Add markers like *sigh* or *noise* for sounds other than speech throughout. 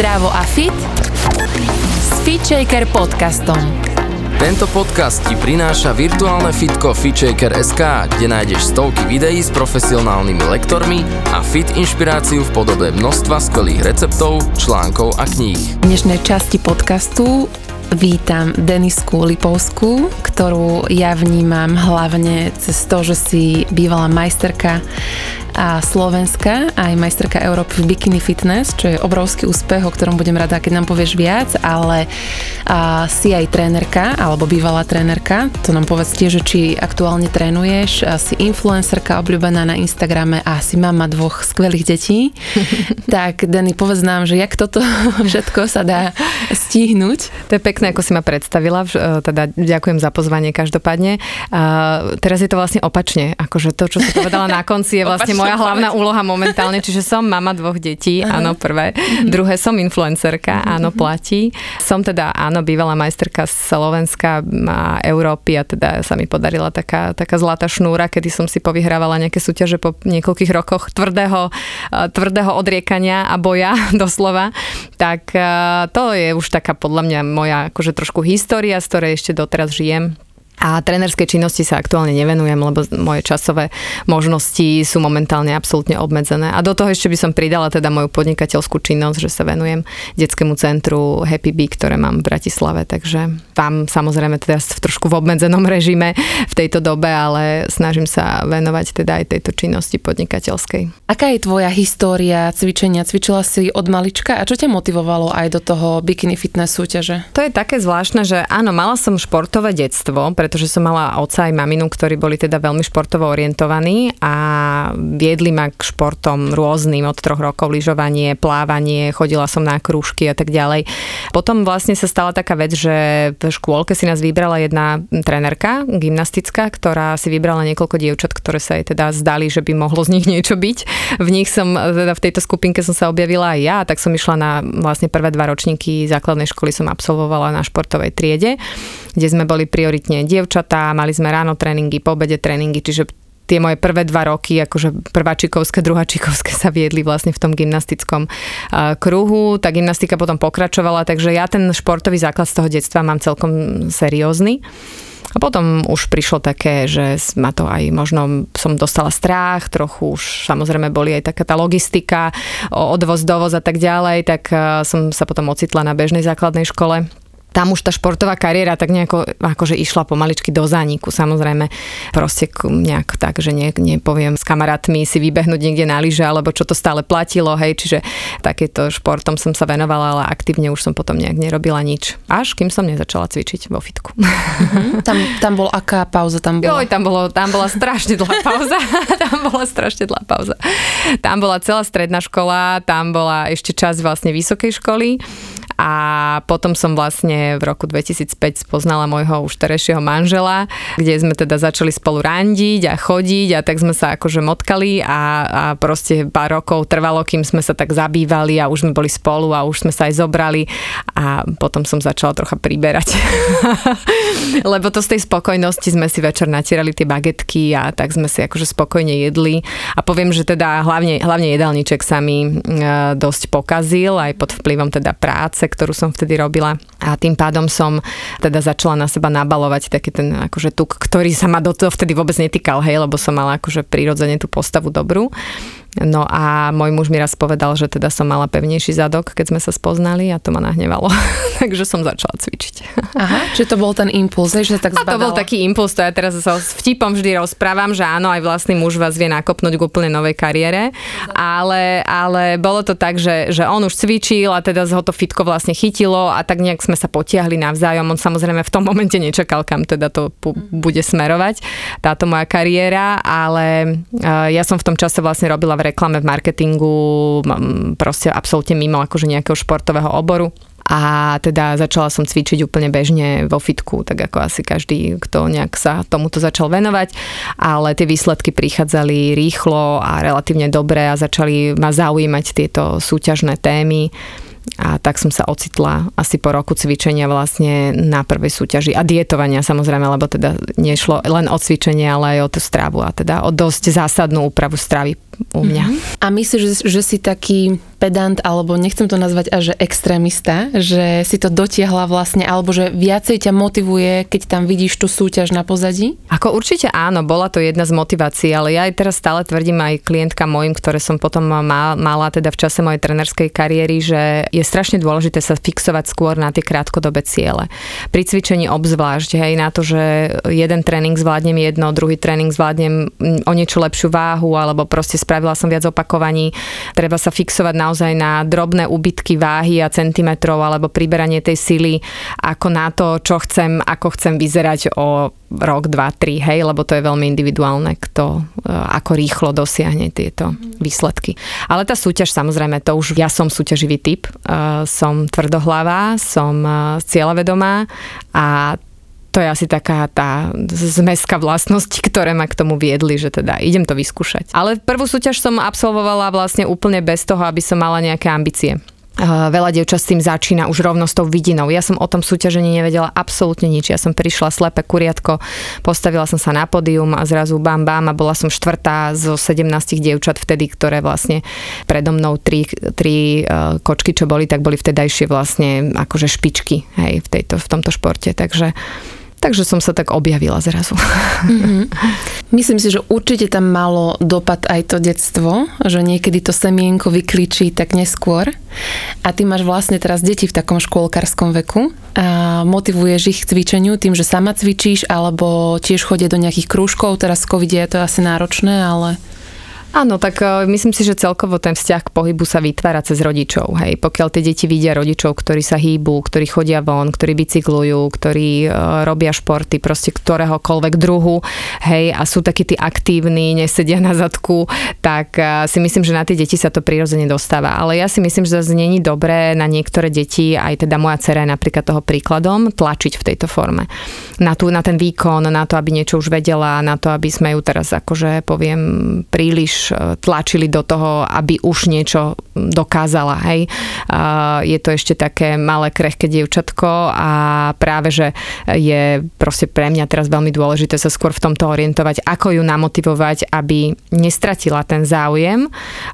Zdravo a fit s FitShaker podcastom. Tento podcast ti prináša virtuálne fitko FitShaker.sk, kde nájdeš stovky videí s profesionálnymi lektormi a fit inšpiráciu v podobe množstva skvelých receptov, článkov a kníh. V dnešnej časti podcastu vítam Denisku Lipovskú, ktorú ja vnímam hlavne cez to, že si bývala majsterka a Slovenska, aj majsterka Európy v Bikini Fitness, čo je obrovský úspech, o ktorom budem rada, keď nám povieš viac, ale a, si aj trénerka, alebo bývalá trénerka, to nám povedzte, že či aktuálne trénuješ, a si influencerka obľúbená na Instagrame a si mama dvoch skvelých detí, *laughs* tak Dani, povedz nám, že jak toto *laughs* všetko sa dá stihnúť. To je pekné, ako si ma predstavila, e, teda ďakujem za pozvanie každopádne. A teraz je to vlastne opačne, akože to, čo si povedala na konci je vlastne moja hlavná úloha momentálne, čiže som mama dvoch detí, uh-huh. áno, prvé. Uh-huh. Druhé som influencerka, uh-huh. áno, platí. Som teda, áno, bývalá majsterka z Slovenska a Európy a teda sa mi podarila taká, taká zlatá šnúra, kedy som si povyhrávala nejaké súťaže po niekoľkých rokoch tvrdého, tvrdého odriekania a boja *laughs* doslova. Tak to je už taká podľa mňa moja akože trošku história, z ktorej ešte doteraz žijem a trénerskej činnosti sa aktuálne nevenujem, lebo moje časové možnosti sú momentálne absolútne obmedzené. A do toho ešte by som pridala teda moju podnikateľskú činnosť, že sa venujem detskému centru Happy Bee, ktoré mám v Bratislave, takže tam samozrejme teda v trošku v obmedzenom režime v tejto dobe, ale snažím sa venovať teda aj tejto činnosti podnikateľskej. Aká je tvoja história cvičenia? Cvičila si od malička a čo ťa motivovalo aj do toho bikini fitness súťaže? To je také zvláštne, že áno, mala som športové detstvo, pretože som mala oca aj maminu, ktorí boli teda veľmi športovo orientovaní a viedli ma k športom rôznym od troch rokov, lyžovanie, plávanie, chodila som na krúžky a tak ďalej. Potom vlastne sa stala taká vec, že v škôlke si nás vybrala jedna trénerka gymnastická, ktorá si vybrala niekoľko dievčat, ktoré sa jej teda zdali, že by mohlo z nich niečo byť. V nich som, teda v tejto skupinke som sa objavila aj ja, tak som išla na vlastne prvé dva ročníky základnej školy som absolvovala na športovej triede, kde sme boli prioritne dievčatá, mali sme ráno tréningy, po obede tréningy, čiže tie moje prvé dva roky, akože prváčikovské, druháčikovské *laughs* sa viedli vlastne v tom gymnastickom kruhu. Tá gymnastika potom pokračovala, takže ja ten športový základ z toho detstva mám celkom seriózny. A potom už prišlo také, že ma to aj možno som dostala strach, trochu už samozrejme boli aj taká tá logistika, odvoz, dovoz a tak ďalej, tak som sa potom ocitla na bežnej základnej škole tam už tá športová kariéra tak nejako akože išla pomaličky do zániku, samozrejme proste nejak tak, že ne, nepoviem s kamarátmi si vybehnúť niekde na lyže, alebo čo to stále platilo, hej, čiže takéto športom som sa venovala, ale aktívne už som potom nejak nerobila nič. Až kým som nezačala cvičiť vo fitku. Mm-hmm. Tam, tam bol aká pauza? Tam bola? Joj, tam, bolo, tam bola strašne dlhá pauza. *laughs* tam bola strašne dlhá pauza. Tam bola celá stredná škola, tam bola ešte časť vlastne vysokej školy a potom som vlastne v roku 2005 spoznala môjho už terejšieho manžela, kde sme teda začali spolu randiť a chodiť a tak sme sa akože motkali a, a proste pár rokov trvalo, kým sme sa tak zabývali a už sme boli spolu a už sme sa aj zobrali a potom som začala trocha priberať. *laughs* Lebo to z tej spokojnosti sme si večer natierali tie bagetky a tak sme si akože spokojne jedli a poviem, že teda hlavne, hlavne jedálniček sa mi e, dosť pokazil aj pod vplyvom teda práce, ktorú som vtedy robila. A tým pádom som teda začala na seba nabalovať taký ten akože tuk, ktorý sa ma do toho vtedy vôbec netýkal, hej, lebo som mala akože prirodzene tú postavu dobrú. No a môj muž mi raz povedal, že teda som mala pevnejší zadok, keď sme sa spoznali a to ma nahnevalo. *laughs* Takže som začala cvičiť. Aha, čiže to bol ten impuls, že tak zbadalo. A to bol taký impuls, to ja teraz sa s vtipom vždy rozprávam, že áno, aj vlastný muž vás vie nakopnúť k úplne novej kariére, ale, ale bolo to tak, že, že on už cvičil a teda ho to fitko vlastne chytilo a tak nejak sme sa potiahli navzájom. On samozrejme v tom momente nečakal, kam teda to bude smerovať, táto moja kariéra, ale ja som v tom čase vlastne robila v reklame, v marketingu, proste absolútne mimo akože nejakého športového oboru. A teda začala som cvičiť úplne bežne vo fitku, tak ako asi každý, kto nejak sa tomuto začal venovať, ale tie výsledky prichádzali rýchlo a relatívne dobre a začali ma zaujímať tieto súťažné témy. A tak som sa ocitla asi po roku cvičenia vlastne na prvej súťaži a dietovania samozrejme, lebo teda nešlo len o cvičenie, ale aj o tú stravu a teda o dosť zásadnú úpravu stravy u mňa. A myslíš, že, že si taký pedant, alebo nechcem to nazvať až že extrémista, že si to dotiahla vlastne, alebo že viacej ťa motivuje, keď tam vidíš tú súťaž na pozadí? Ako určite áno, bola to jedna z motivácií, ale ja aj teraz stále tvrdím aj klientka mojim, ktoré som potom mala teda v čase mojej trenerskej kariéry, že je strašne dôležité sa fixovať skôr na tie krátkodobé ciele. Pri cvičení obzvlášť, hej, na to, že jeden tréning zvládnem jedno, druhý tréning zvládnem o niečo lepšiu váhu, alebo proste spravila som viac opakovaní. Treba sa fixovať na naozaj na drobné úbytky váhy a centimetrov alebo priberanie tej sily ako na to, čo chcem, ako chcem vyzerať o rok, dva, tri, hej, lebo to je veľmi individuálne, kto e, ako rýchlo dosiahne tieto výsledky. Ale tá súťaž, samozrejme, to už ja som súťaživý typ, uh, som tvrdohlavá, som uh, cieľavedomá a to je asi taká tá zmeska vlastnosti, ktoré ma k tomu viedli, že teda idem to vyskúšať. Ale prvú súťaž som absolvovala vlastne úplne bez toho, aby som mala nejaké ambície. Veľa dievčat s tým začína už rovno s tou vidinou. Ja som o tom súťažení nevedela absolútne nič. Ja som prišla slepé kuriatko, postavila som sa na pódium a zrazu bam bam a bola som štvrtá zo 17 dievčat vtedy, ktoré vlastne predo mnou tri, tri uh, kočky, čo boli, tak boli vtedajšie vlastne akože špičky hej, v, tejto, v tomto športe. Takže Takže som sa tak objavila zrazu. Mm-hmm. Myslím si, že určite tam malo dopad aj to detstvo, že niekedy to semienko vykličí tak neskôr. A ty máš vlastne teraz deti v takom škôlkarskom veku a motivuješ ich k cvičeniu tým, že sama cvičíš alebo tiež chodia do nejakých krúžkov. Teraz v je to asi náročné, ale... Áno, tak uh, myslím si, že celkovo ten vzťah k pohybu sa vytvára cez rodičov. Hej. Pokiaľ tie deti vidia rodičov, ktorí sa hýbu, ktorí chodia von, ktorí bicyklujú, ktorí uh, robia športy, proste ktoréhokoľvek druhu, hej, a sú takí tí aktívni, nesedia na zadku, tak uh, si myslím, že na tie deti sa to prirodzene dostáva. Ale ja si myslím, že zase není dobré na niektoré deti, aj teda moja dcera je napríklad toho príkladom, tlačiť v tejto forme. Na, tú, na ten výkon, na to, aby niečo už vedela, na to, aby sme ju teraz akože poviem príliš E, tlačili do toho, aby už niečo dokázala. Hej. Je to ešte také malé, krehké dievčatko a práve, že je proste pre mňa teraz veľmi dôležité sa skôr v tomto orientovať, ako ju namotivovať, aby nestratila ten záujem.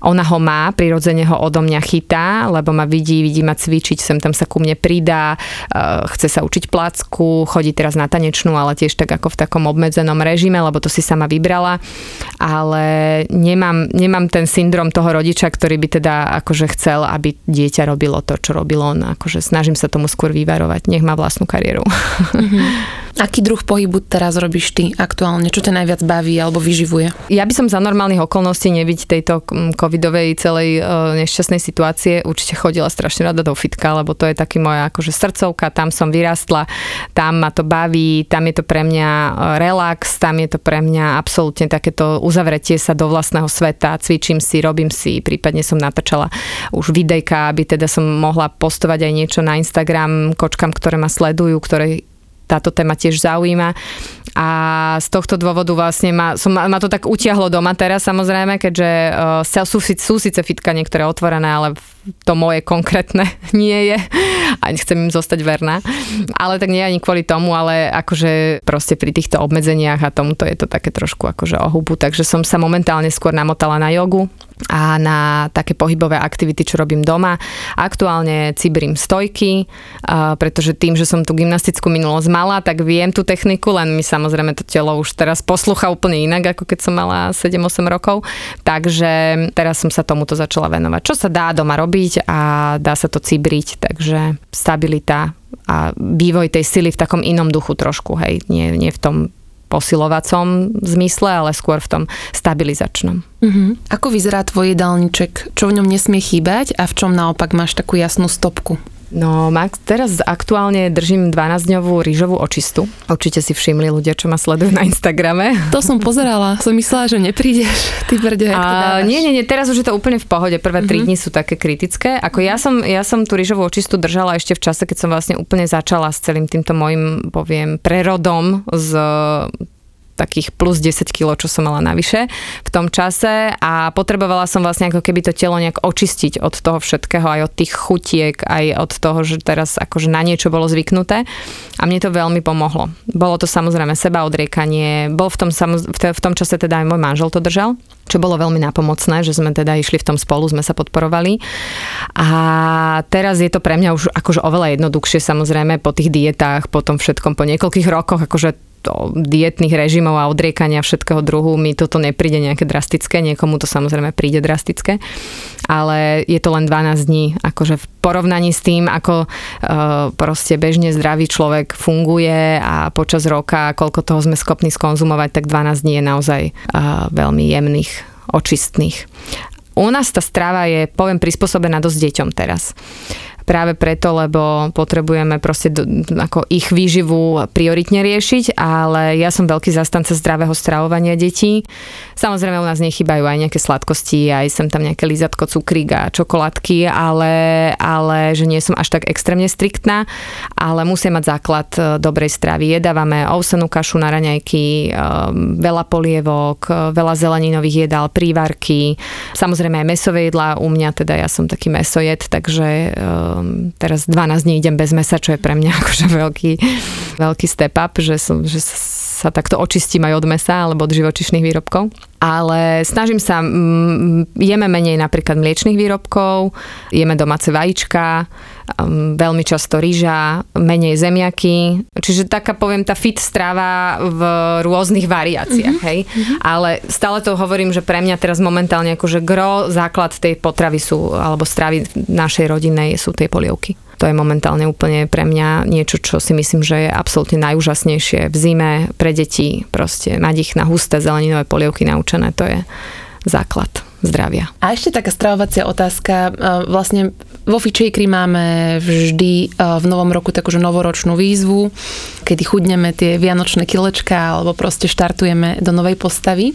Ona ho má, prirodzene ho odo mňa chytá, lebo ma vidí, vidí ma cvičiť, sem tam sa ku mne pridá, chce sa učiť placku, chodí teraz na tanečnú, ale tiež tak ako v takom obmedzenom režime, lebo to si sama vybrala, ale nemám, nemám ten syndrom toho rodiča, ktorý by teda akože chcel, aby dieťa robilo to, čo robil on. Akože snažím sa tomu skôr vyvarovať. Nech má vlastnú kariéru. Mm-hmm. *laughs* Aký druh pohybu teraz robíš ty aktuálne? Čo ťa najviac baví alebo vyživuje? Ja by som za normálnych okolností nebyť tejto mm, covidovej celej uh, nešťastnej situácie určite chodila strašne rada do fitka, lebo to je taký moja akože srdcovka, tam som vyrastla, tam ma to baví, tam je to pre mňa e, relax, tam je to pre mňa absolútne takéto uzavretie sa do vlastného sveta, cvičím si, robím si, prípadne som natáčala už videjka, aby teda som mohla postovať aj niečo na Instagram kočkám, ktoré ma sledujú, ktoré táto téma tiež zaujíma. A z tohto dôvodu vlastne ma, som, ma to tak utiahlo doma teraz samozrejme, keďže uh, sú, sú síce fitka niektoré otvorené, ale to moje konkrétne *laughs* nie je a nechcem im zostať verná. Ale tak nie ani kvôli tomu, ale akože proste pri týchto obmedzeniach a tomuto je to také trošku akože o takže som sa momentálne skôr namotala na jogu a na také pohybové aktivity, čo robím doma. Aktuálne cibrím stojky, pretože tým, že som tú gymnastickú minulosť mala, tak viem tú techniku, len mi samozrejme to telo už teraz poslucha úplne inak, ako keď som mala 7-8 rokov. Takže teraz som sa tomuto začala venovať. Čo sa dá doma robiť a dá sa to cibriť, takže stabilita a vývoj tej sily v takom inom duchu trošku, hej, nie, nie v tom posilovacom zmysle, ale skôr v tom stabilizačnom. Uh-huh. Ako vyzerá tvoj jedálniček? Čo v ňom nesmie chýbať a v čom naopak máš takú jasnú stopku? No, Max, teraz aktuálne držím 12-dňovú rýžovú očistu. Určite si všimli ľudia, čo ma sledujú na Instagrame. To som pozerala, som myslela, že neprídeš. Ty brde, a, Nie, nie, nie, teraz už je to úplne v pohode. Prvé uh-huh. dni sú také kritické. Ako ja som, ja som tú rýžovú očistu držala ešte v čase, keď som vlastne úplne začala s celým týmto môjim, poviem, prerodom z takých plus 10 kg, čo som mala navyše v tom čase a potrebovala som vlastne ako keby to telo nejak očistiť od toho všetkého, aj od tých chutiek, aj od toho, že teraz akože na niečo bolo zvyknuté a mne to veľmi pomohlo. Bolo to samozrejme seba odriekanie, bol v tom, v tom čase teda aj môj manžel to držal, čo bolo veľmi napomocné, že sme teda išli v tom spolu, sme sa podporovali. A teraz je to pre mňa už akože oveľa jednoduchšie samozrejme po tých dietách, po tom všetkom, po niekoľkých rokoch, akože dietných režimov a odriekania všetkého druhu mi toto nepríde nejaké drastické, niekomu to samozrejme príde drastické, ale je to len 12 dní, akože v porovnaní s tým, ako uh, proste bežne zdravý človek funguje a počas roka, koľko toho sme schopní skonzumovať, tak 12 dní je naozaj uh, veľmi jemných, očistných. U nás tá strava je, poviem, prispôsobená dosť deťom teraz práve preto, lebo potrebujeme proste ako ich výživu prioritne riešiť, ale ja som veľký zastanca zdravého stravovania detí. Samozrejme u nás nechybajú aj nejaké sladkosti, aj sem tam nejaké lízatko, cukrík a čokoládky, ale, ale že nie som až tak extrémne striktná, ale musia mať základ e, dobrej stravy. Jedávame ovsenú kašu na raňajky, e, veľa polievok, e, veľa zeleninových jedál, prívarky, samozrejme aj mesové jedlá u mňa, teda ja som taký mesojed, takže teraz 12 dní idem bez mesa, čo je pre mňa *laughs* akože veľký, veľký step up, že, som, že sa takto očistím aj od mesa alebo od živočišných výrobkov. Ale snažím sa, mm, jeme menej napríklad mliečných výrobkov, jeme domáce vajíčka, um, veľmi často rýža, menej zemiaky. Čiže taká, poviem, tá fit strava v rôznych variáciách, mm-hmm. hej. Mm-hmm. Ale stále to hovorím, že pre mňa teraz momentálne akože gro, základ tej potravy sú, alebo stravy našej rodinnej sú tej polievky. To je momentálne úplne pre mňa niečo, čo si myslím, že je absolútne najúžasnejšie v zime pre deti. Proste mať ich na husté zeleninové polievky naučené, to je základ zdravia. A ešte taká stravovacia otázka. E, vlastne vo Fičejkri máme vždy e, v novom roku takúže novoročnú výzvu, kedy chudneme tie vianočné kilečka alebo proste štartujeme do novej postavy.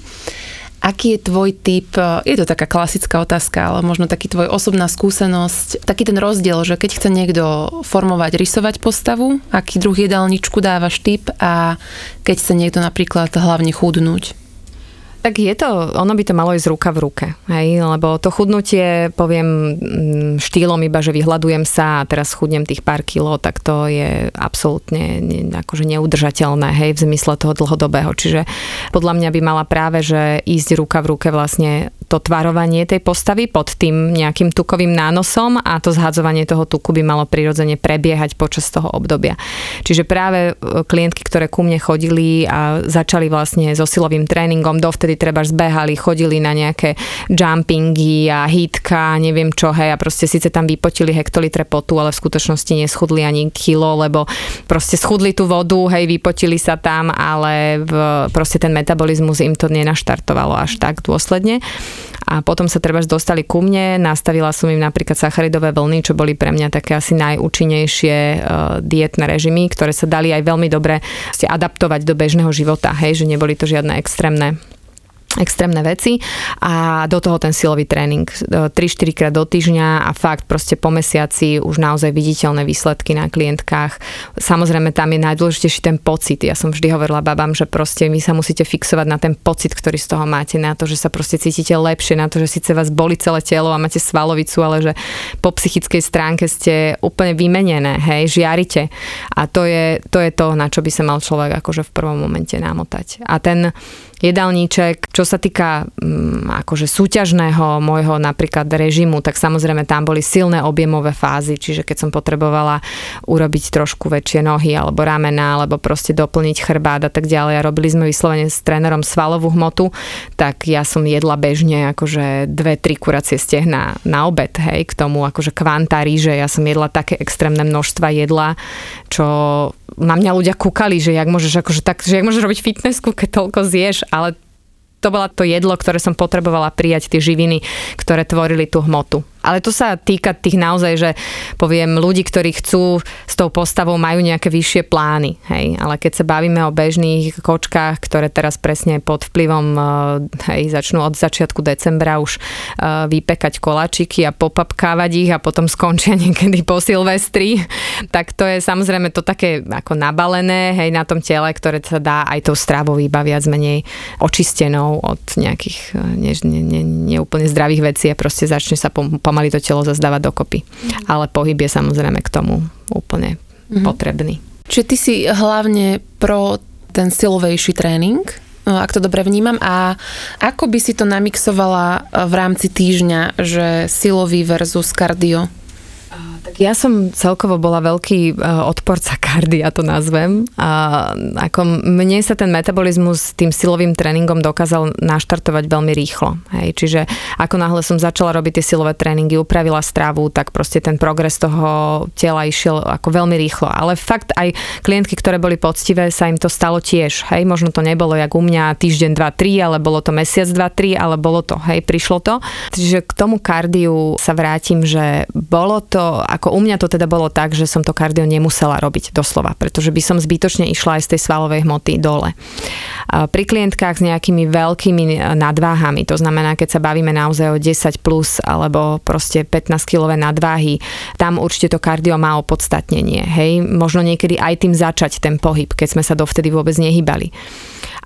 Aký je tvoj typ, je to taká klasická otázka, ale možno taký tvoj osobná skúsenosť, taký ten rozdiel, že keď chce niekto formovať, rysovať postavu, aký druh jedálničku dávaš typ a keď chce niekto napríklad hlavne chudnúť? Tak je to, ono by to malo ísť ruka v ruke, hej, lebo to chudnutie, poviem mm, štýlom iba, že vyhľadujem sa a teraz chudnem tých pár kilo, tak to je absolútne akože neudržateľné, hej, v zmysle toho dlhodobého. Čiže podľa mňa by mala práve, že ísť ruka v ruke vlastne to tvarovanie tej postavy pod tým nejakým tukovým nánosom a to zhadzovanie toho tuku by malo prirodzene prebiehať počas toho obdobia. Čiže práve e, klientky, ktoré ku mne chodili a začali vlastne so silovým tréningom, dovtedy vtedy treba zbehali, chodili na nejaké jumpingy a hitka, neviem čo, hej, a proste síce tam vypotili hektolitre potu, ale v skutočnosti neschudli ani kilo, lebo proste schudli tú vodu, hej, vypotili sa tam, ale v, proste ten metabolizmus im to nenaštartovalo až tak dôsledne. A potom sa treba dostali ku mne, nastavila som im napríklad sacharidové vlny, čo boli pre mňa také asi najúčinnejšie uh, dietné režimy, ktoré sa dali aj veľmi dobre adaptovať do bežného života, hej, že neboli to žiadne extrémne extrémne veci a do toho ten silový tréning 3-4 e, krát do týždňa a fakt proste po mesiaci už naozaj viditeľné výsledky na klientkách. Samozrejme tam je najdôležitejší ten pocit. Ja som vždy hovorila babám, že proste vy sa musíte fixovať na ten pocit, ktorý z toho máte, na to, že sa proste cítite lepšie, na to, že síce vás boli celé telo a máte svalovicu, ale že po psychickej stránke ste úplne vymenené, hej, žiarite. A to je, to je to, na čo by sa mal človek akože v prvom momente namotať. A ten jedálniček. Čo sa týka um, akože súťažného môjho napríklad režimu, tak samozrejme tam boli silné objemové fázy, čiže keď som potrebovala urobiť trošku väčšie nohy alebo ramena, alebo proste doplniť chrbát a tak ďalej a robili sme vyslovene s trénerom svalovú hmotu, tak ja som jedla bežne akože dve, tri kuracie stehna na obed, hej, k tomu akože kvanta ríže, ja som jedla také extrémne množstva jedla, čo na mňa ľudia kúkali, že jak môžeš, akože tak, že jak môžeš robiť fitnessku, keď toľko zješ, ale to bola to jedlo, ktoré som potrebovala prijať, tie živiny, ktoré tvorili tú hmotu. Ale to sa týka tých naozaj, že poviem ľudí, ktorí chcú s tou postavou majú nejaké vyššie plány. Hej. Ale keď sa bavíme o bežných kočkách, ktoré teraz presne pod vplyvom e, hej, začnú od začiatku decembra už e, vypekať kolačiky a popapkávať ich a potom skončia *laughs* niekedy po Silvestri, tak to je samozrejme to také ako nabalené hej, na tom tele, ktoré sa dá aj tou stravou iba viac menej očistenou od nejakých e, ne, ne, ne, neúplne zdravých vecí a proste začne sa pom- pomaly to telo zazdávať dokopy. Mm. Ale pohyb je samozrejme k tomu úplne mm. potrebný. Čiže ty si hlavne pro ten silovejší tréning, ak to dobre vnímam. A ako by si to namixovala v rámci týždňa, že silový versus kardio? Tak ja som celkovo bola veľký e, odporca kardia, to nazvem. A ako mne sa ten metabolizmus tým silovým tréningom dokázal naštartovať veľmi rýchlo. Hej. Čiže ako náhle som začala robiť tie silové tréningy, upravila stravu, tak proste ten progres toho tela išiel ako veľmi rýchlo. Ale fakt aj klientky, ktoré boli poctivé, sa im to stalo tiež. Hej. Možno to nebolo jak u mňa týždeň, dva, tri, ale bolo to mesiac, dva, tri, ale bolo to, hej, prišlo to. Čiže k tomu kardiu sa vrátim, že bolo to ako u mňa to teda bolo tak, že som to kardio nemusela robiť doslova, pretože by som zbytočne išla aj z tej svalovej hmoty dole. Pri klientkách s nejakými veľkými nadváhami, to znamená, keď sa bavíme naozaj o 10 plus alebo proste 15 kilové nadváhy, tam určite to kardio má opodstatnenie. Hej, možno niekedy aj tým začať ten pohyb, keď sme sa dovtedy vôbec nehybali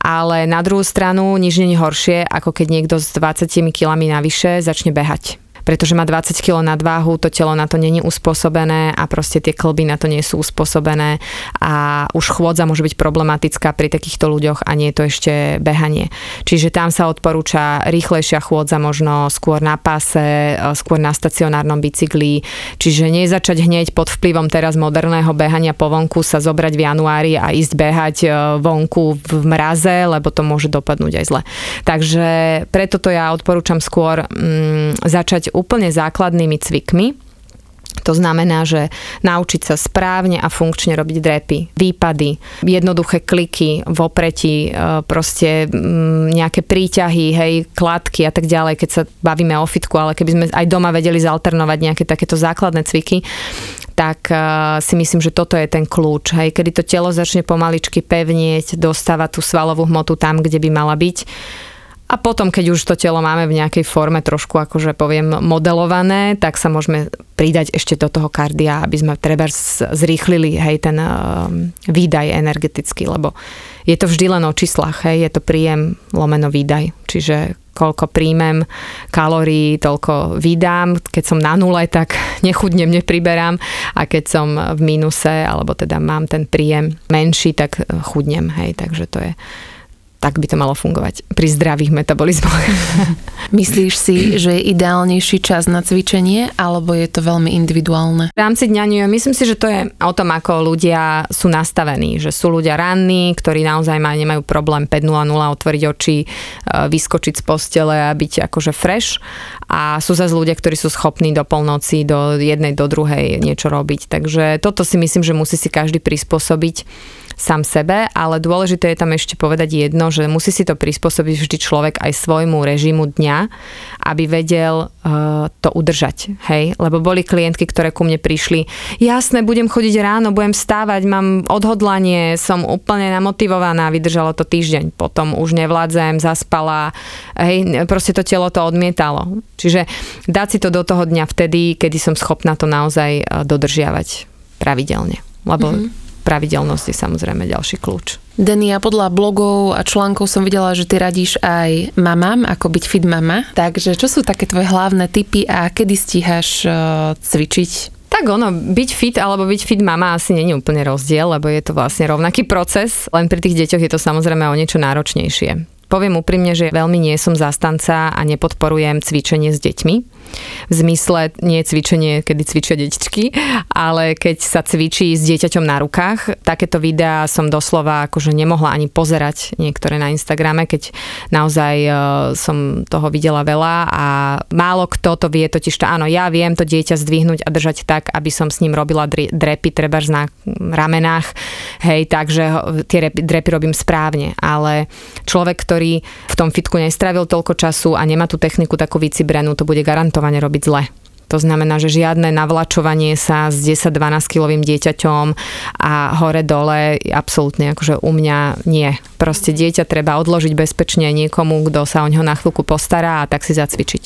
ale na druhú stranu nič nie je horšie, ako keď niekto s 20 kilami navyše začne behať pretože má 20 kg nadváhu, to telo na to není uspôsobené a proste tie klby na to nie sú uspôsobené a už chôdza môže byť problematická pri takýchto ľuďoch a nie je to ešte behanie. Čiže tam sa odporúča rýchlejšia chôdza možno skôr na páse, e, skôr na stacionárnom bicykli, čiže nie začať hneď pod vplyvom teraz moderného behania po vonku sa zobrať v januári a ísť behať e, vonku v mraze, lebo to môže dopadnúť aj zle. Takže preto to ja odporúčam skôr mm, začať úplne základnými cvikmi, to znamená, že naučiť sa správne a funkčne robiť drepy, výpady, jednoduché kliky v opreti, e, proste mm, nejaké príťahy, hej, kladky a tak ďalej, keď sa bavíme o fitku, ale keby sme aj doma vedeli zalternovať nejaké takéto základné cviky, tak e, si myslím, že toto je ten kľúč. Hej, kedy to telo začne pomaličky pevnieť, dostáva tú svalovú hmotu tam, kde by mala byť a potom, keď už to telo máme v nejakej forme trošku akože poviem modelované, tak sa môžeme pridať ešte do toho kardia, aby sme treba zrýchlili hej, ten uh, výdaj energetický, lebo je to vždy len o číslach, hej, je to príjem lomeno výdaj. Čiže koľko príjmem kalórií, toľko vydám. Keď som na nule, tak *laughs* nechudnem, nepriberám a keď som v mínuse, alebo teda mám ten príjem menší, tak chudnem. Hej, takže to je tak by to malo fungovať pri zdravých metabolizmoch. *laughs* Myslíš si, že je ideálnejší čas na cvičenie, alebo je to veľmi individuálne? V rámci dňa. Myslím si, že to je o tom, ako ľudia sú nastavení. Že sú ľudia ranní, ktorí naozaj majú, nemajú problém 5.00 otvoriť oči, e, vyskočiť z postele a byť akože fresh. A sú zase ľudia, ktorí sú schopní do polnoci, do jednej, do druhej niečo robiť. Takže toto si myslím, že musí si každý prispôsobiť sám sebe, ale dôležité je tam ešte povedať jedno, že musí si to prispôsobiť vždy človek aj svojmu režimu dňa, aby vedel uh, to udržať. Hej? Lebo boli klientky, ktoré ku mne prišli, jasné, budem chodiť ráno, budem stávať, mám odhodlanie, som úplne namotivovaná, vydržalo to týždeň, potom už nevládzem, zaspala, hej, proste to telo to odmietalo. Čiže dať si to do toho dňa vtedy, kedy som schopná to naozaj eh, dodržiavať pravidelne. Lebo mm-hmm pravidelnosť je samozrejme ďalší kľúč. Denny, ja podľa blogov a článkov som videla, že ty radíš aj mamám, ako byť fit mama. Takže čo sú také tvoje hlavné typy a kedy stíhaš uh, cvičiť? Tak ono, byť fit alebo byť fit mama asi je úplne rozdiel, lebo je to vlastne rovnaký proces, len pri tých deťoch je to samozrejme o niečo náročnejšie. Poviem úprimne, že veľmi nie som zastanca a nepodporujem cvičenie s deťmi v zmysle nie cvičenie, kedy cvičia detičky, ale keď sa cvičí s dieťaťom na rukách. Takéto videá som doslova akože nemohla ani pozerať niektoré na Instagrame, keď naozaj uh, som toho videla veľa a málo kto to vie, totiž to áno, ja viem to dieťa zdvihnúť a držať tak, aby som s ním robila drepy, treba na ramenách, hej, takže tie drepy robím správne, ale človek, ktorý v tom fitku nestravil toľko času a nemá tú techniku takú vycibrenú, to bude garantované robiť zle. To znamená, že žiadne navlačovanie sa s 10-12 kilovým dieťaťom a hore-dole absolútne akože u mňa nie. Proste dieťa treba odložiť bezpečne niekomu, kto sa o neho na chvíľku postará a tak si zacvičiť.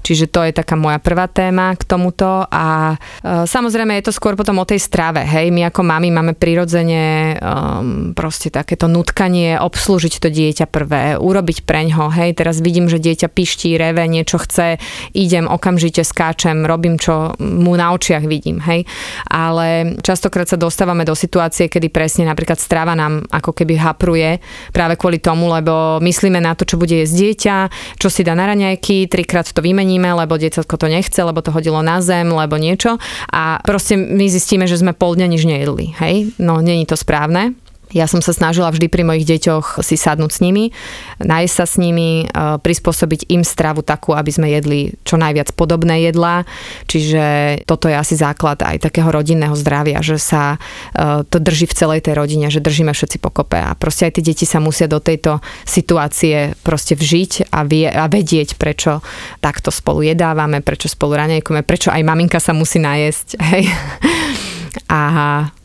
Čiže to je taká moja prvá téma k tomuto a e, samozrejme je to skôr potom o tej strave, hej, my ako mami máme prirodzene um, proste takéto nutkanie obslúžiť to dieťa prvé, urobiť preňho, hej, teraz vidím, že dieťa piští, reve, niečo chce, idem okamžite, skáčem, robím, čo mu na očiach vidím, hej, ale častokrát sa dostávame do situácie, kedy presne napríklad strava nám ako keby hapruje práve kvôli tomu, lebo myslíme na to, čo bude jesť dieťa, čo si dá na raňajky, trikrát to vymení vymeníme, lebo diecatko to nechce, lebo to hodilo na zem, lebo niečo. A proste my zistíme, že sme pol dňa nič nejedli. Hej? No, není to správne. Ja som sa snažila vždy pri mojich deťoch si sadnúť s nimi, nájsť sa s nimi, e, prispôsobiť im stravu takú, aby sme jedli čo najviac podobné jedlá. Čiže toto je asi základ aj takého rodinného zdravia, že sa e, to drží v celej tej rodine, že držíme všetci pokope a proste aj tie deti sa musia do tejto situácie proste vžiť a, vie, a vedieť, prečo takto spolu jedávame, prečo spolu ranejkujeme, prečo aj maminka sa musí najesť. *laughs* Hej. A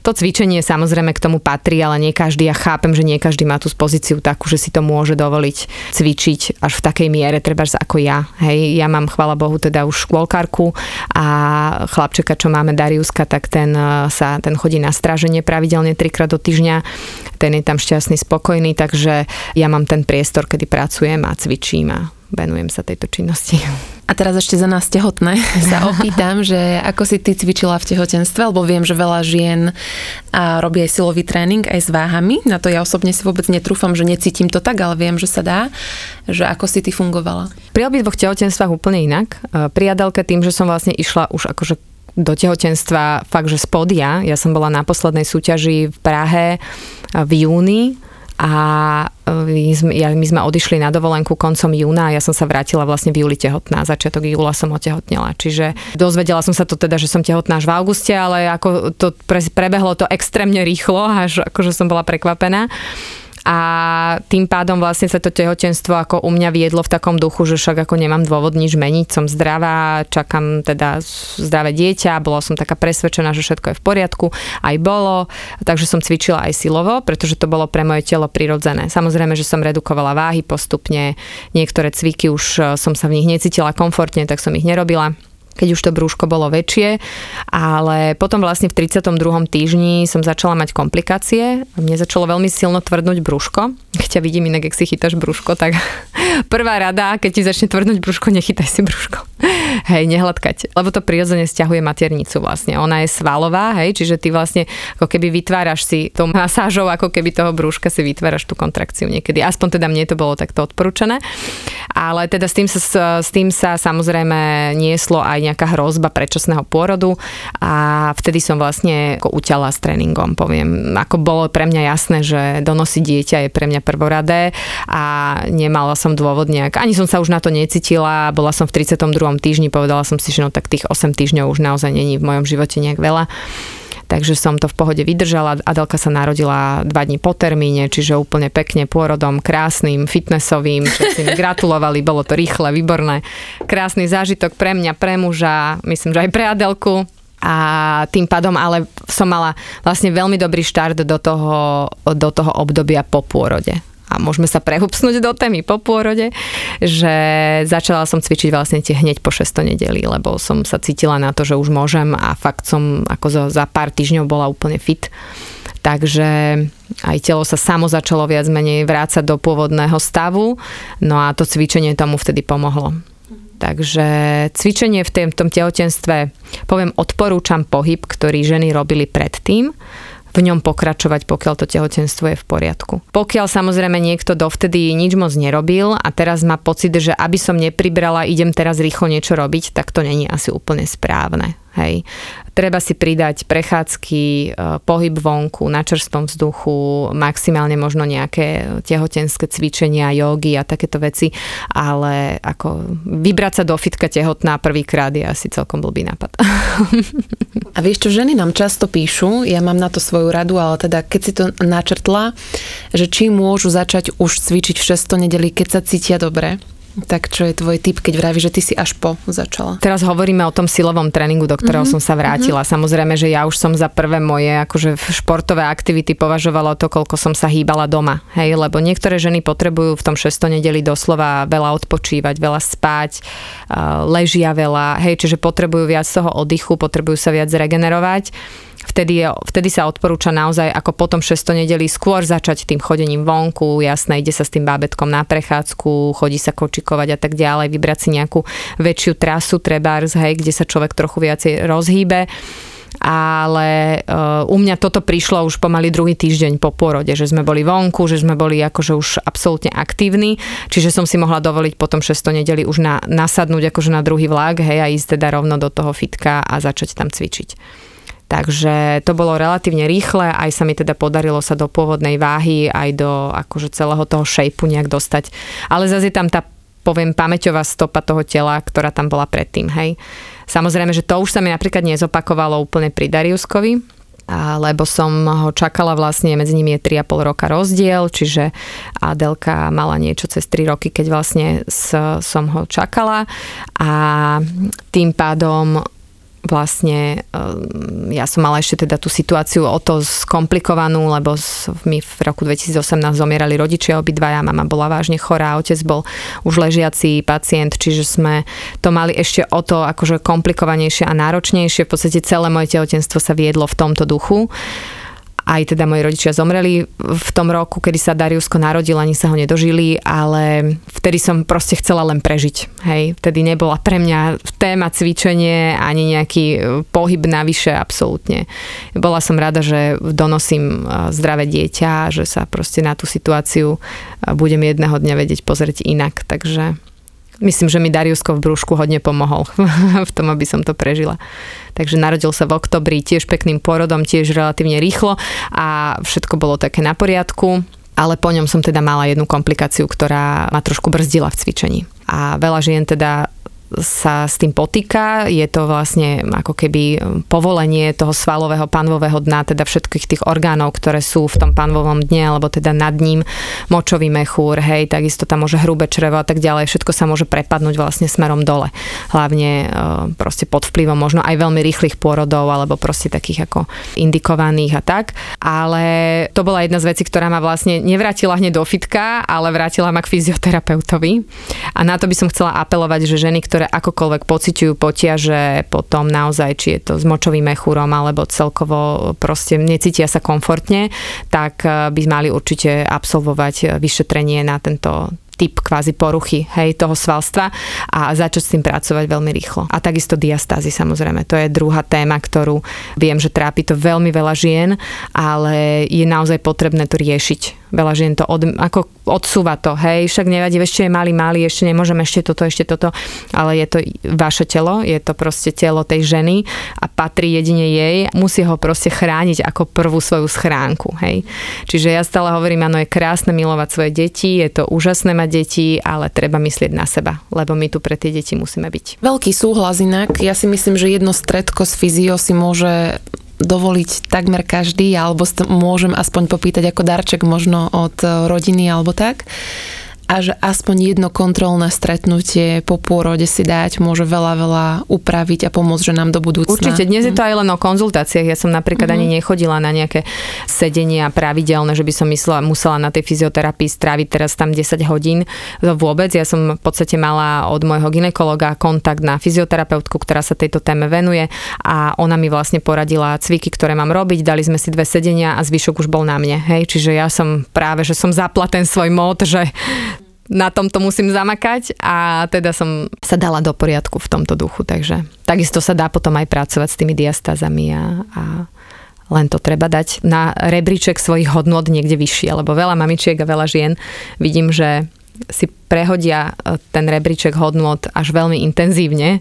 to cvičenie samozrejme k tomu patrí, ale nie každý, ja chápem, že nie každý má tú pozíciu takú, že si to môže dovoliť cvičiť až v takej miere, treba ako ja. Hej, ja mám, chvala Bohu, teda už škôlkarku a chlapčeka, čo máme Dariuska, tak ten e, sa, ten chodí na stráženie pravidelne trikrát do týždňa, ten je tam šťastný, spokojný, takže ja mám ten priestor, kedy pracujem a cvičím a venujem sa tejto činnosti. A teraz ešte za nás tehotné *laughs* sa opýtam, že ako si ty cvičila v tehotenstve, lebo viem, že veľa žien a robí aj silový tréning aj s váhami. Na to ja osobne si vôbec netrúfam, že necítim to tak, ale viem, že sa dá. Že ako si ty fungovala? Pri obidvoch tehotenstvách úplne inak. Pri Adelke tým, že som vlastne išla už akože do tehotenstva fakt, že spodia. Ja som bola na poslednej súťaži v Prahe v júni a e, ja, my sme odišli na dovolenku koncom júna a ja som sa vrátila vlastne v júli tehotná. Začiatok júla som otehotnela. Čiže dozvedela som sa to teda, že som tehotná až v auguste, ale ako to pre, prebehlo to extrémne rýchlo, až akože som bola prekvapená a tým pádom vlastne sa to tehotenstvo ako u mňa viedlo v takom duchu, že však ako nemám dôvod nič meniť, som zdravá, čakám teda zdravé dieťa, bola som taká presvedčená, že všetko je v poriadku, aj bolo, takže som cvičila aj silovo, pretože to bolo pre moje telo prirodzené. Samozrejme, že som redukovala váhy postupne, niektoré cviky už eh, som sa v nich necítila komfortne, tak som ich nerobila keď už to brúško bolo väčšie, ale potom vlastne v 32. týždni som začala mať komplikácie. Mne začalo veľmi silno tvrdnúť brúško. Keď ťa vidím inak, ak si chytáš brúško, tak *laughs* prvá rada, keď ti začne tvrdnúť brúško, nechytaj si brúško. *laughs* Hej, nehladkať. Lebo to prirodzene stiahuje maternicu vlastne. Ona je svalová, hej, čiže ty vlastne ako keby vytváraš si tou masážou, ako keby toho brúška si vytváraš tú kontrakciu niekedy. Aspoň teda mne to bolo takto odporúčané. Ale teda s tým sa, s tým sa samozrejme nieslo aj nejaká hrozba predčasného pôrodu a vtedy som vlastne ako uťala s tréningom, poviem. Ako bolo pre mňa jasné, že donosiť dieťa je pre mňa prvoradé a nemala som dôvod nejak, ani som sa už na to necítila, bola som v 32. týždni, povedala som si, že no tak tých 8 týždňov už naozaj není v mojom živote nejak veľa takže som to v pohode vydržala. Adelka sa narodila dva dní po termíne, čiže úplne pekne pôrodom, krásnym, fitnessovým, si mi gratulovali, bolo to rýchle, výborné. Krásny zážitok pre mňa, pre muža, myslím, že aj pre Adelku a tým pádom ale som mala vlastne veľmi dobrý štart do toho, do toho obdobia po pôrode a môžeme sa prehupsnúť do témy po pôrode, že začala som cvičiť vlastne tie hneď po 6 nedeli, lebo som sa cítila na to, že už môžem a fakt som ako za, za pár týždňov bola úplne fit. Takže aj telo sa samo začalo viac menej vrácať do pôvodného stavu, no a to cvičenie tomu vtedy pomohlo. Takže cvičenie v tom, tom tehotenstve, poviem, odporúčam pohyb, ktorý ženy robili predtým, v ňom pokračovať, pokiaľ to tehotenstvo je v poriadku. Pokiaľ samozrejme niekto dovtedy nič moc nerobil a teraz má pocit, že aby som nepribrala, idem teraz rýchlo niečo robiť, tak to není asi úplne správne. Hej. Treba si pridať prechádzky, e, pohyb vonku, na čerstvom vzduchu, maximálne možno nejaké tehotenské cvičenia, jogy a takéto veci, ale ako vybrať sa do fitka tehotná prvýkrát je asi celkom blbý nápad. A vieš čo, ženy nám často píšu, ja mám na to svoju radu, ale teda keď si to načrtla, že či môžu začať už cvičiť v 6 nedeli, keď sa cítia dobre, Tak čo je tvoj typ, keď vravíš, že ty si až po začala? Teraz hovoríme o tom silovom tréningu, do ktorého mm-hmm. som sa vrátila. Mm-hmm. Samozrejme, že ja už som za prvé moje akože športové aktivity považovala to, koľko som sa hýbala doma. Hej, lebo niektoré ženy potrebujú v tom 6. nedeli doslova veľa odpočívať, veľa spať, ležia veľa, hej, čiže potrebujú viac toho oddychu, potrebujú sa viac regenerovať vtedy, je, vtedy sa odporúča naozaj ako potom 6 nedeli skôr začať tým chodením vonku, jasné, ide sa s tým bábetkom na prechádzku, chodí sa kočikovať a tak ďalej, vybrať si nejakú väčšiu trasu, trebárs, hej, kde sa človek trochu viacej rozhýbe ale uh, u mňa toto prišlo už pomaly druhý týždeň po porode, že sme boli vonku, že sme boli akože už absolútne aktívni, čiže som si mohla dovoliť potom 6 nedeli už na, nasadnúť akože na druhý vlak, hej, a ísť teda rovno do toho fitka a začať tam cvičiť. Takže to bolo relatívne rýchle, aj sa mi teda podarilo sa do pôvodnej váhy, aj do akože celého toho šejpu nejak dostať. Ale zase je tam tá poviem, pamäťová stopa toho tela, ktorá tam bola predtým, hej. Samozrejme, že to už sa mi napríklad nezopakovalo úplne pri Dariuskovi, lebo som ho čakala vlastne, medzi nimi je 3,5 roka rozdiel, čiže Adelka mala niečo cez 3 roky, keď vlastne som ho čakala a tým pádom vlastne ehm, ja som mala ešte teda tú situáciu o to skomplikovanú, lebo mi v roku 2018 zomierali rodičia obidvaja, mama bola vážne chorá, otec bol už ležiaci pacient, čiže sme to mali ešte o to akože komplikovanejšie a náročnejšie. V podstate celé moje tehotenstvo sa viedlo v tomto duchu aj teda moji rodičia zomreli v tom roku, kedy sa Dariusko narodil, ani sa ho nedožili, ale vtedy som proste chcela len prežiť. Hej, vtedy nebola pre mňa téma cvičenie ani nejaký e, pohyb navyše absolútne. Bola som rada, že donosím e, zdravé dieťa, že sa proste na tú situáciu e, budem jedného dňa vedieť pozrieť inak, takže Myslím, že mi Dariusko v brúšku hodne pomohol *laughs* v tom, aby som to prežila. Takže narodil sa v oktobri tiež pekným porodom, tiež relatívne rýchlo a všetko bolo také na poriadku ale po ňom som teda mala jednu komplikáciu, ktorá ma trošku brzdila v cvičení. A veľa žien teda sa s tým potýka. Je to vlastne ako keby povolenie toho svalového panvového dna, teda všetkých tých orgánov, ktoré sú v tom panvovom dne, alebo teda nad ním močový mechúr, hej, takisto tam môže hrubé črevo a tak ďalej. Všetko sa môže prepadnúť vlastne smerom dole. Hlavne e, proste pod vplyvom možno aj veľmi rýchlych pôrodov, alebo proste takých ako indikovaných a tak. Ale to bola jedna z vecí, ktorá ma vlastne nevrátila hneď do fitka, ale vrátila ma k fyzioterapeutovi. A na to by som chcela apelovať, že ženy, ktoré akokoľvek pociťujú potiaže potom naozaj, či je to s močovým mechúrom alebo celkovo proste necítia sa komfortne, tak eh, by mali určite absolvovať eh, vyšetrenie na tento typ kvázi poruchy hej, toho svalstva a začať s tým pracovať veľmi rýchlo. A takisto diastázy samozrejme, to je druhá téma, ktorú viem, že trápi to veľmi veľa žien, ale je naozaj potrebné to riešiť. Veľa žien to od, ako odsúva to, hej, však nevadí, ešte je malý, malý, ešte nemôžem ešte toto, ešte toto, ale je to vaše telo, je to proste telo tej ženy a patrí jedine jej, musí ho proste chrániť ako prvú svoju schránku, hej. Čiže ja stále hovorím, áno, je krásne milovať svoje deti, je to úžasné mať deti, ale treba myslieť na seba, lebo my tu pre tie deti musíme byť. Veľký súhlas inak. Ja si myslím, že jedno stredko z fyzio si môže dovoliť takmer každý, alebo môžem aspoň popýtať ako darček možno od rodiny alebo tak a že aspoň jedno kontrolné stretnutie po pôrode si dať môže veľa, veľa upraviť a pomôcť že nám do budúcna. Určite, dnes je to mhm. aj len o konzultáciách. Ja som napríklad mm-hmm. ani nechodila na nejaké sedenia pravidelné, že by som myslela, musela na tej fyzioterapii stráviť teraz tam 10 hodín. To vôbec. Ja som v podstate mala od môjho ginekologa kontakt na fyzioterapeutku, ktorá sa tejto téme venuje a ona mi vlastne poradila cviky, ktoré mám robiť. Dali sme si dve sedenia a zvyšok už bol na mne. Hej? Čiže ja som práve, že som zapla ten svoj mód, že na tomto musím zamakať a teda som sa dala do poriadku v tomto duchu, takže takisto sa dá potom aj pracovať s tými diastázami a, a len to treba dať na rebríček svojich hodnot niekde vyššie, lebo veľa mamičiek a veľa žien vidím, že si prehodia e, ten rebríček hodnot až veľmi intenzívne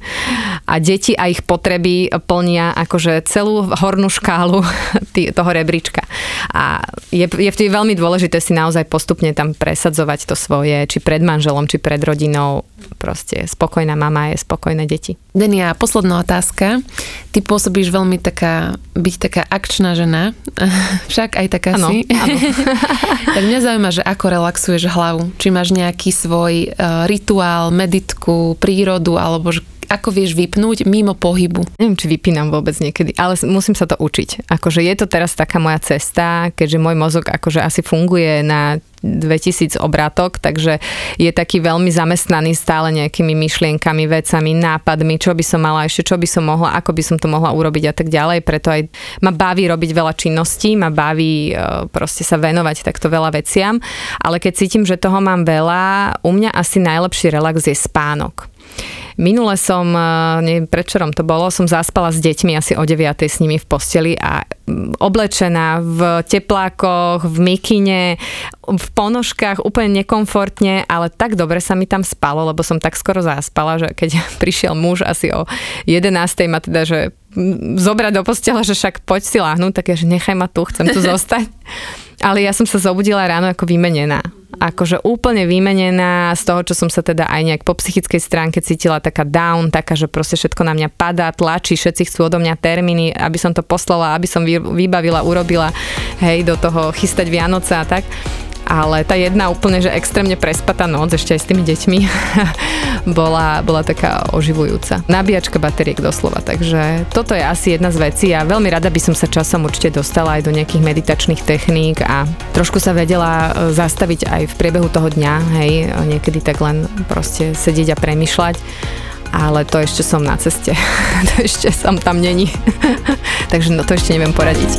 a deti a ich potreby plnia akože celú hornú škálu *laughs* toho rebríčka. A je, je vtedy veľmi dôležité si naozaj postupne tam presadzovať to svoje, či pred manželom, či pred rodinou. Proste spokojná mama je spokojné deti. Denia, posledná otázka. Ty pôsobíš veľmi taká, byť taká akčná žena, *laughs* však aj taká ano, si. Ano. *laughs* tak mňa zaujíma, že ako relaxuješ hlavu. Či máš nejaký svoj svoj uh, rituál, meditku, prírodu, alebo ako vieš vypnúť mimo pohybu? Neviem, či vypínam vôbec niekedy, ale musím sa to učiť. Akože je to teraz taká moja cesta, keďže môj mozog akože asi funguje na 2000 obratok, takže je taký veľmi zamestnaný stále nejakými myšlienkami, vecami, nápadmi, čo by som mala ešte, čo by som mohla, ako by som to mohla urobiť a tak ďalej. Preto aj ma baví robiť veľa činností, ma baví e, proste sa venovať takto veľa veciam, ale keď cítim, že toho mám veľa, u mňa asi najlepší relax je spánok. Minule som, eh, neviem prečorom to bolo, som zaspala s deťmi asi o 9. s nimi v posteli a mm, oblečená v teplákoch, v mikine, v ponožkách, úplne nekomfortne, ale tak dobre sa mi tam spalo, lebo som tak skoro zaspala, že keď *laughs* prišiel muž asi o 11. ma teda, že mm, zobrať do postela, že však poď si láhnuť, tak ja, že nechaj ma tu, chcem tu *laughs* zostať. Ale ja som sa zobudila ráno ako vymenená akože úplne vymenená z toho, čo som sa teda aj nejak po psychickej stránke cítila taká down, taká, že proste všetko na mňa padá, tlačí, všetci chcú odo mňa termíny, aby som to poslala, aby som vybavila, urobila, hej, do toho chystať Vianoce a tak ale tá jedna úplne, že extrémne prespatá noc, ešte aj s tými deťmi, *laughs* bola, bola taká oživujúca. Nabíjačka bateriek doslova, takže toto je asi jedna z vecí a veľmi rada by som sa časom určite dostala aj do nejakých meditačných techník a trošku sa vedela e, zastaviť aj v priebehu toho dňa, hej, niekedy tak len proste sedieť a premyšľať ale to ešte som na ceste. *laughs* to ešte som tam není. *laughs* Takže no to ešte neviem poradiť.